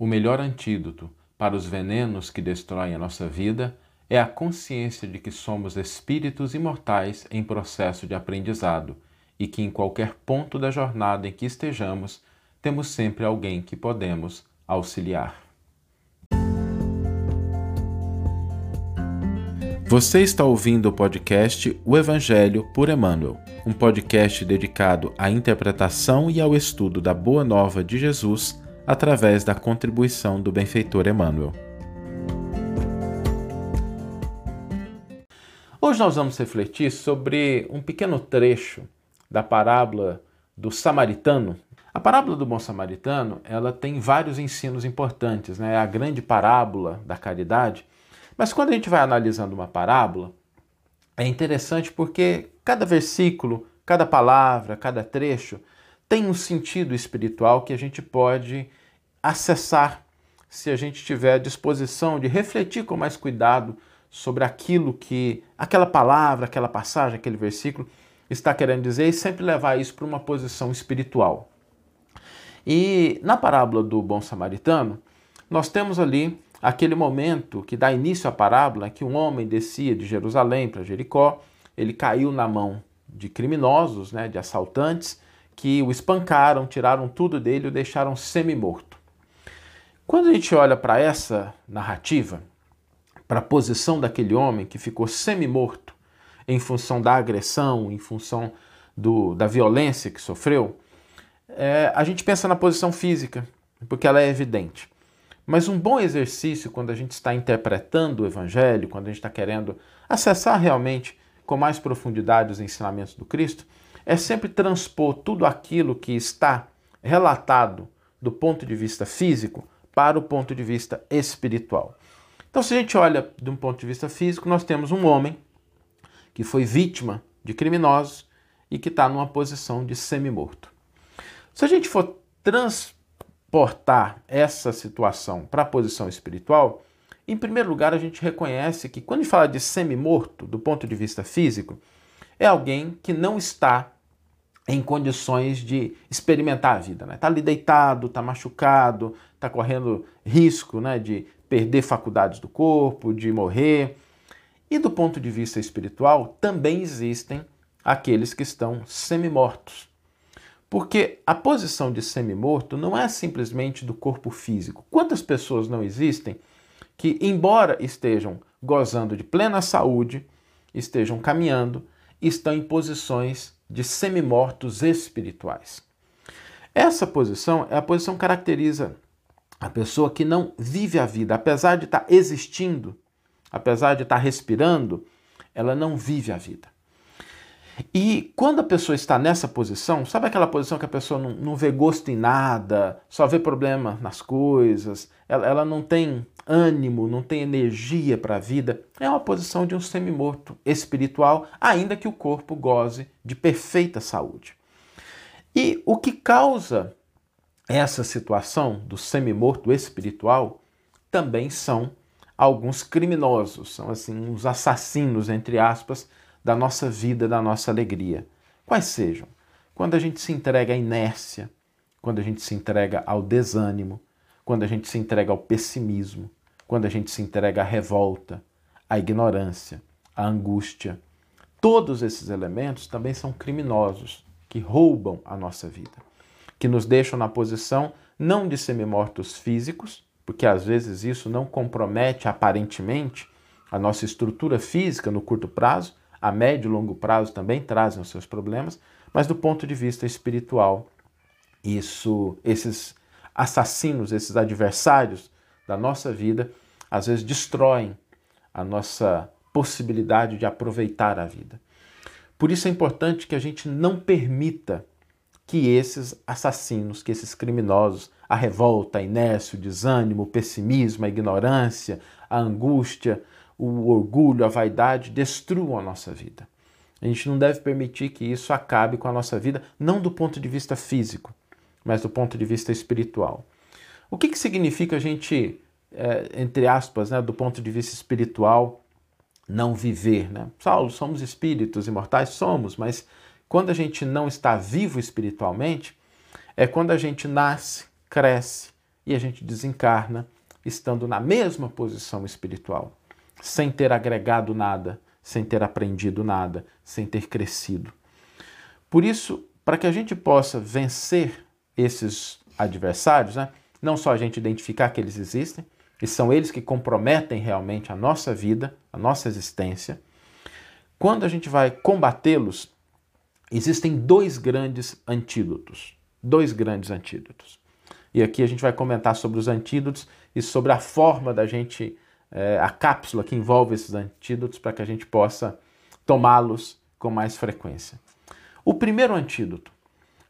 O melhor antídoto para os venenos que destroem a nossa vida é a consciência de que somos espíritos imortais em processo de aprendizado e que em qualquer ponto da jornada em que estejamos, temos sempre alguém que podemos auxiliar. Você está ouvindo o podcast O Evangelho por Emmanuel, um podcast dedicado à interpretação e ao estudo da Boa Nova de Jesus através da contribuição do benfeitor Emmanuel. Hoje nós vamos refletir sobre um pequeno trecho da parábola do samaritano. A parábola do bom samaritano, ela tem vários ensinos importantes, né? É a grande parábola da caridade. Mas quando a gente vai analisando uma parábola, é interessante porque cada versículo, cada palavra, cada trecho tem um sentido espiritual que a gente pode acessar se a gente tiver disposição de refletir com mais cuidado sobre aquilo que aquela palavra, aquela passagem, aquele versículo está querendo dizer e sempre levar isso para uma posição espiritual. E na parábola do bom samaritano, nós temos ali aquele momento que dá início à parábola que um homem descia de Jerusalém para Jericó, ele caiu na mão de criminosos, né, de assaltantes, que o espancaram, tiraram tudo dele e o deixaram semi-morto. Quando a gente olha para essa narrativa, para a posição daquele homem que ficou semi-morto em função da agressão, em função do, da violência que sofreu, é, a gente pensa na posição física, porque ela é evidente. Mas um bom exercício quando a gente está interpretando o Evangelho, quando a gente está querendo acessar realmente com mais profundidade os ensinamentos do Cristo, é sempre transpor tudo aquilo que está relatado do ponto de vista físico para o ponto de vista espiritual. Então, se a gente olha de um ponto de vista físico, nós temos um homem que foi vítima de criminosos e que está numa posição de semi-morto. Se a gente for transportar essa situação para a posição espiritual, em primeiro lugar, a gente reconhece que quando a gente fala de semi-morto, do ponto de vista físico, é alguém que não está em condições de experimentar a vida. Está né? Tá ali deitado, está machucado, está correndo risco né, de perder faculdades do corpo, de morrer. E do ponto de vista espiritual, também existem aqueles que estão semi-mortos. Porque a posição de semi-morto não é simplesmente do corpo físico. Quantas pessoas não existem que, embora estejam gozando de plena saúde, estejam caminhando, estão em posições de semi-mortos espirituais. Essa posição é a posição que caracteriza a pessoa que não vive a vida, apesar de estar existindo, apesar de estar respirando, ela não vive a vida. E quando a pessoa está nessa posição, sabe aquela posição que a pessoa não, não vê gosto em nada, só vê problema nas coisas, ela, ela não tem ânimo, não tem energia para a vida, é uma posição de um semi-morto espiritual, ainda que o corpo goze de perfeita saúde. E o que causa essa situação do semi-morto espiritual também são alguns criminosos, são assim uns assassinos entre aspas da nossa vida, da nossa alegria. Quais sejam? Quando a gente se entrega à inércia, quando a gente se entrega ao desânimo, quando a gente se entrega ao pessimismo, quando a gente se entrega à revolta, à ignorância, à angústia. Todos esses elementos também são criminosos que roubam a nossa vida, que nos deixam na posição não de semi-mortos físicos, porque às vezes isso não compromete aparentemente a nossa estrutura física no curto prazo, a médio e longo prazo também trazem os seus problemas, mas do ponto de vista espiritual, isso, esses assassinos, esses adversários da nossa vida, às vezes destroem a nossa possibilidade de aproveitar a vida. Por isso é importante que a gente não permita que esses assassinos, que esses criminosos, a revolta, a inércia, o desânimo, o pessimismo, a ignorância, a angústia, o orgulho, a vaidade destruam a nossa vida. A gente não deve permitir que isso acabe com a nossa vida, não do ponto de vista físico, mas do ponto de vista espiritual. O que, que significa a gente, é, entre aspas, né, do ponto de vista espiritual, não viver? Né? Saulo, somos espíritos imortais? Somos, mas quando a gente não está vivo espiritualmente, é quando a gente nasce, cresce e a gente desencarna estando na mesma posição espiritual, sem ter agregado nada, sem ter aprendido nada, sem ter crescido. Por isso, para que a gente possa vencer esses adversários, né, não só a gente identificar que eles existem, e são eles que comprometem realmente a nossa vida, a nossa existência, quando a gente vai combatê-los, existem dois grandes antídotos. Dois grandes antídotos. E aqui a gente vai comentar sobre os antídotos e sobre a forma da gente, é, a cápsula que envolve esses antídotos, para que a gente possa tomá-los com mais frequência. O primeiro antídoto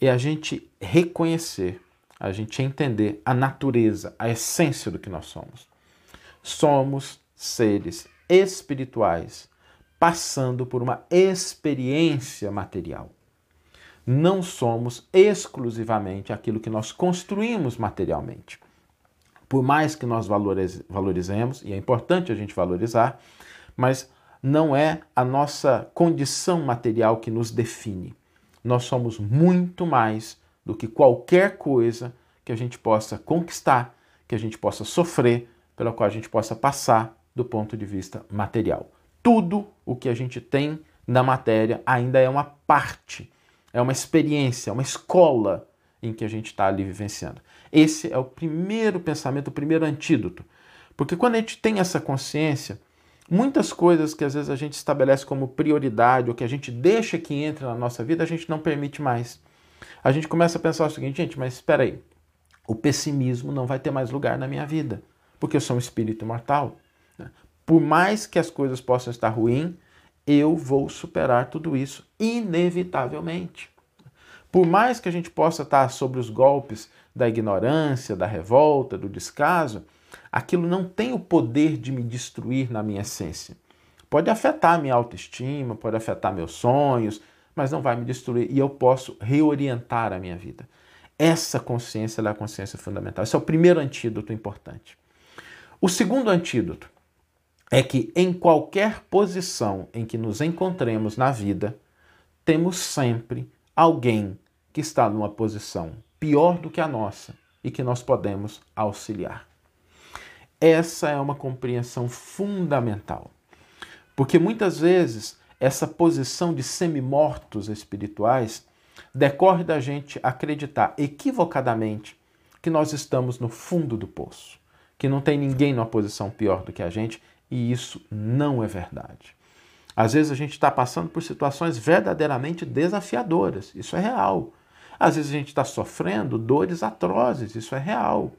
é a gente reconhecer, a gente entender a natureza, a essência do que nós somos. Somos seres espirituais passando por uma experiência material. Não somos exclusivamente aquilo que nós construímos materialmente. Por mais que nós valorizemos, e é importante a gente valorizar, mas não é a nossa condição material que nos define. Nós somos muito mais do que qualquer coisa que a gente possa conquistar, que a gente possa sofrer, pela qual a gente possa passar do ponto de vista material tudo o que a gente tem na matéria ainda é uma parte, é uma experiência, uma escola em que a gente está ali vivenciando. Esse é o primeiro pensamento, o primeiro antídoto. Porque quando a gente tem essa consciência, muitas coisas que às vezes a gente estabelece como prioridade ou que a gente deixa que entre na nossa vida, a gente não permite mais. A gente começa a pensar o seguinte, gente, mas espera aí, o pessimismo não vai ter mais lugar na minha vida, porque eu sou um espírito imortal por mais que as coisas possam estar ruins, eu vou superar tudo isso, inevitavelmente. Por mais que a gente possa estar sobre os golpes da ignorância, da revolta, do descaso, aquilo não tem o poder de me destruir na minha essência. Pode afetar minha autoestima, pode afetar meus sonhos, mas não vai me destruir e eu posso reorientar a minha vida. Essa consciência é a consciência fundamental. Esse é o primeiro antídoto importante. O segundo antídoto é que em qualquer posição em que nos encontremos na vida, temos sempre alguém que está numa posição pior do que a nossa e que nós podemos auxiliar. Essa é uma compreensão fundamental, porque muitas vezes essa posição de semi-mortos espirituais decorre da gente acreditar equivocadamente que nós estamos no fundo do poço, que não tem ninguém numa posição pior do que a gente e isso não é verdade. Às vezes a gente está passando por situações verdadeiramente desafiadoras, isso é real. Às vezes a gente está sofrendo dores atrozes, isso é real.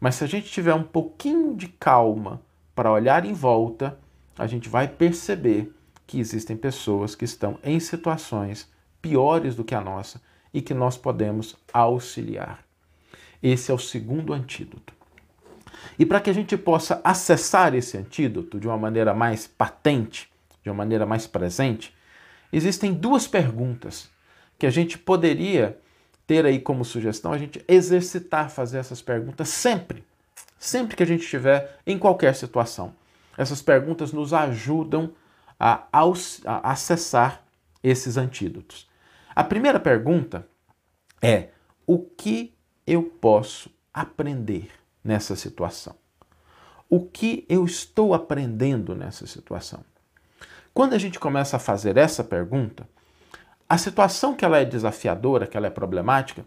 Mas se a gente tiver um pouquinho de calma para olhar em volta, a gente vai perceber que existem pessoas que estão em situações piores do que a nossa e que nós podemos auxiliar. Esse é o segundo antídoto. E para que a gente possa acessar esse antídoto de uma maneira mais patente, de uma maneira mais presente, existem duas perguntas que a gente poderia ter aí como sugestão a gente exercitar fazer essas perguntas sempre, sempre que a gente estiver em qualquer situação. Essas perguntas nos ajudam a, a acessar esses antídotos. A primeira pergunta é: o que eu posso aprender? nessa situação? O que eu estou aprendendo nessa situação? Quando a gente começa a fazer essa pergunta, a situação que ela é desafiadora, que ela é problemática,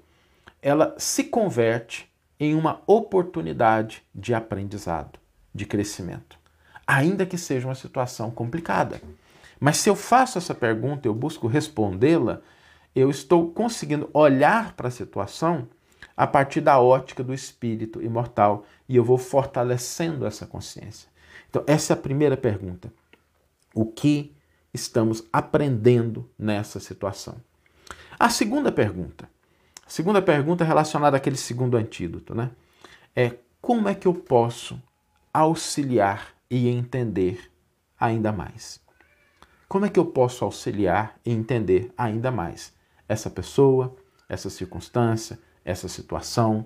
ela se converte em uma oportunidade de aprendizado, de crescimento, ainda que seja uma situação complicada. Mas se eu faço essa pergunta, eu busco respondê-la, eu estou conseguindo olhar para a situação a partir da ótica do espírito imortal e eu vou fortalecendo essa consciência. Então, essa é a primeira pergunta. O que estamos aprendendo nessa situação? A segunda pergunta, a segunda pergunta é relacionada àquele segundo antídoto, né? É como é que eu posso auxiliar e entender ainda mais? Como é que eu posso auxiliar e entender ainda mais essa pessoa, essa circunstância, essa situação?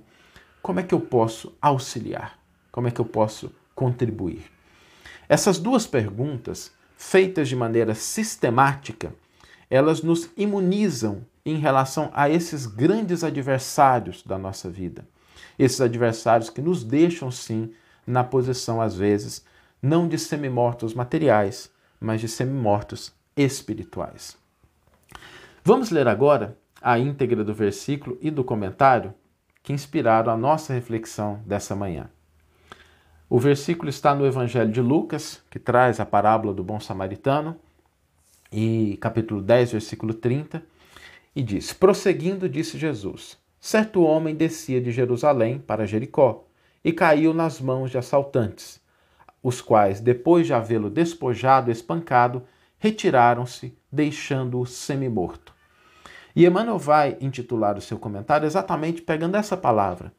Como é que eu posso auxiliar? Como é que eu posso contribuir? Essas duas perguntas, feitas de maneira sistemática, elas nos imunizam em relação a esses grandes adversários da nossa vida. Esses adversários que nos deixam, sim, na posição, às vezes, não de semi-mortos materiais, mas de semi-mortos espirituais. Vamos ler agora a íntegra do versículo e do comentário que inspiraram a nossa reflexão dessa manhã. O versículo está no Evangelho de Lucas, que traz a parábola do bom samaritano, e capítulo 10, versículo 30, e diz: Prosseguindo, disse Jesus: Certo homem descia de Jerusalém para Jericó e caiu nas mãos de assaltantes, os quais, depois de havê-lo despojado e espancado, retiraram-se, deixando-o semi-morto. E Emmanuel vai intitular o seu comentário exatamente pegando essa palavra,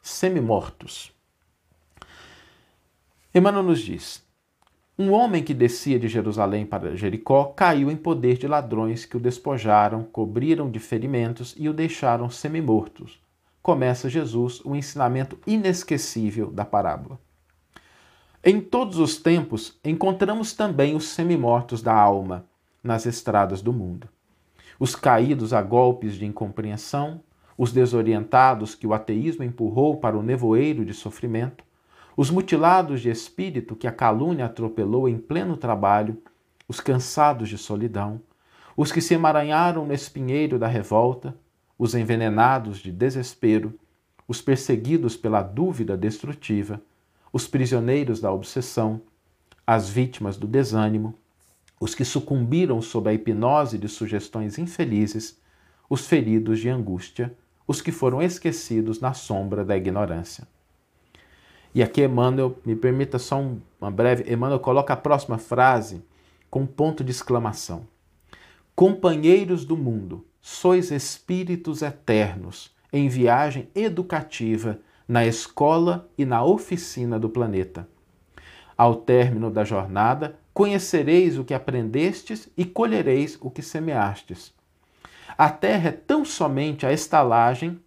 semi-mortos. Emmanuel nos diz: Um homem que descia de Jerusalém para Jericó caiu em poder de ladrões que o despojaram, cobriram de ferimentos e o deixaram semi-mortos. Começa Jesus o ensinamento inesquecível da parábola. Em todos os tempos encontramos também os semi-mortos da alma nas estradas do mundo. Os caídos a golpes de incompreensão, os desorientados que o ateísmo empurrou para o nevoeiro de sofrimento, os mutilados de espírito que a calúnia atropelou em pleno trabalho, os cansados de solidão, os que se emaranharam no espinheiro da revolta, os envenenados de desespero, os perseguidos pela dúvida destrutiva, os prisioneiros da obsessão, as vítimas do desânimo, os que sucumbiram sob a hipnose de sugestões infelizes, os feridos de angústia, os que foram esquecidos na sombra da ignorância. E aqui Emmanuel, me permita só um, uma breve, Emmanuel coloca a próxima frase com ponto de exclamação. Companheiros do mundo, sois espíritos eternos em viagem educativa na escola e na oficina do planeta. Ao término da jornada, conhecereis o que aprendestes e colhereis o que semeastes. A terra é tão somente a estalagem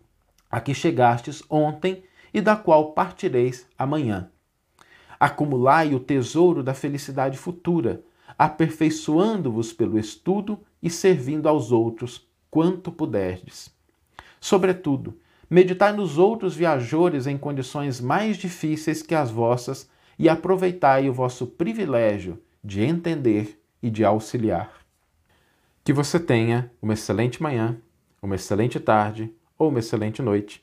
a que chegastes ontem e da qual partireis amanhã. Acumulai o tesouro da felicidade futura, aperfeiçoando-vos pelo estudo e servindo aos outros quanto puderdes. Sobretudo, meditai nos outros viajores em condições mais difíceis que as vossas e aproveitai o vosso privilégio de entender e de auxiliar. Que você tenha uma excelente manhã, uma excelente tarde ou uma excelente noite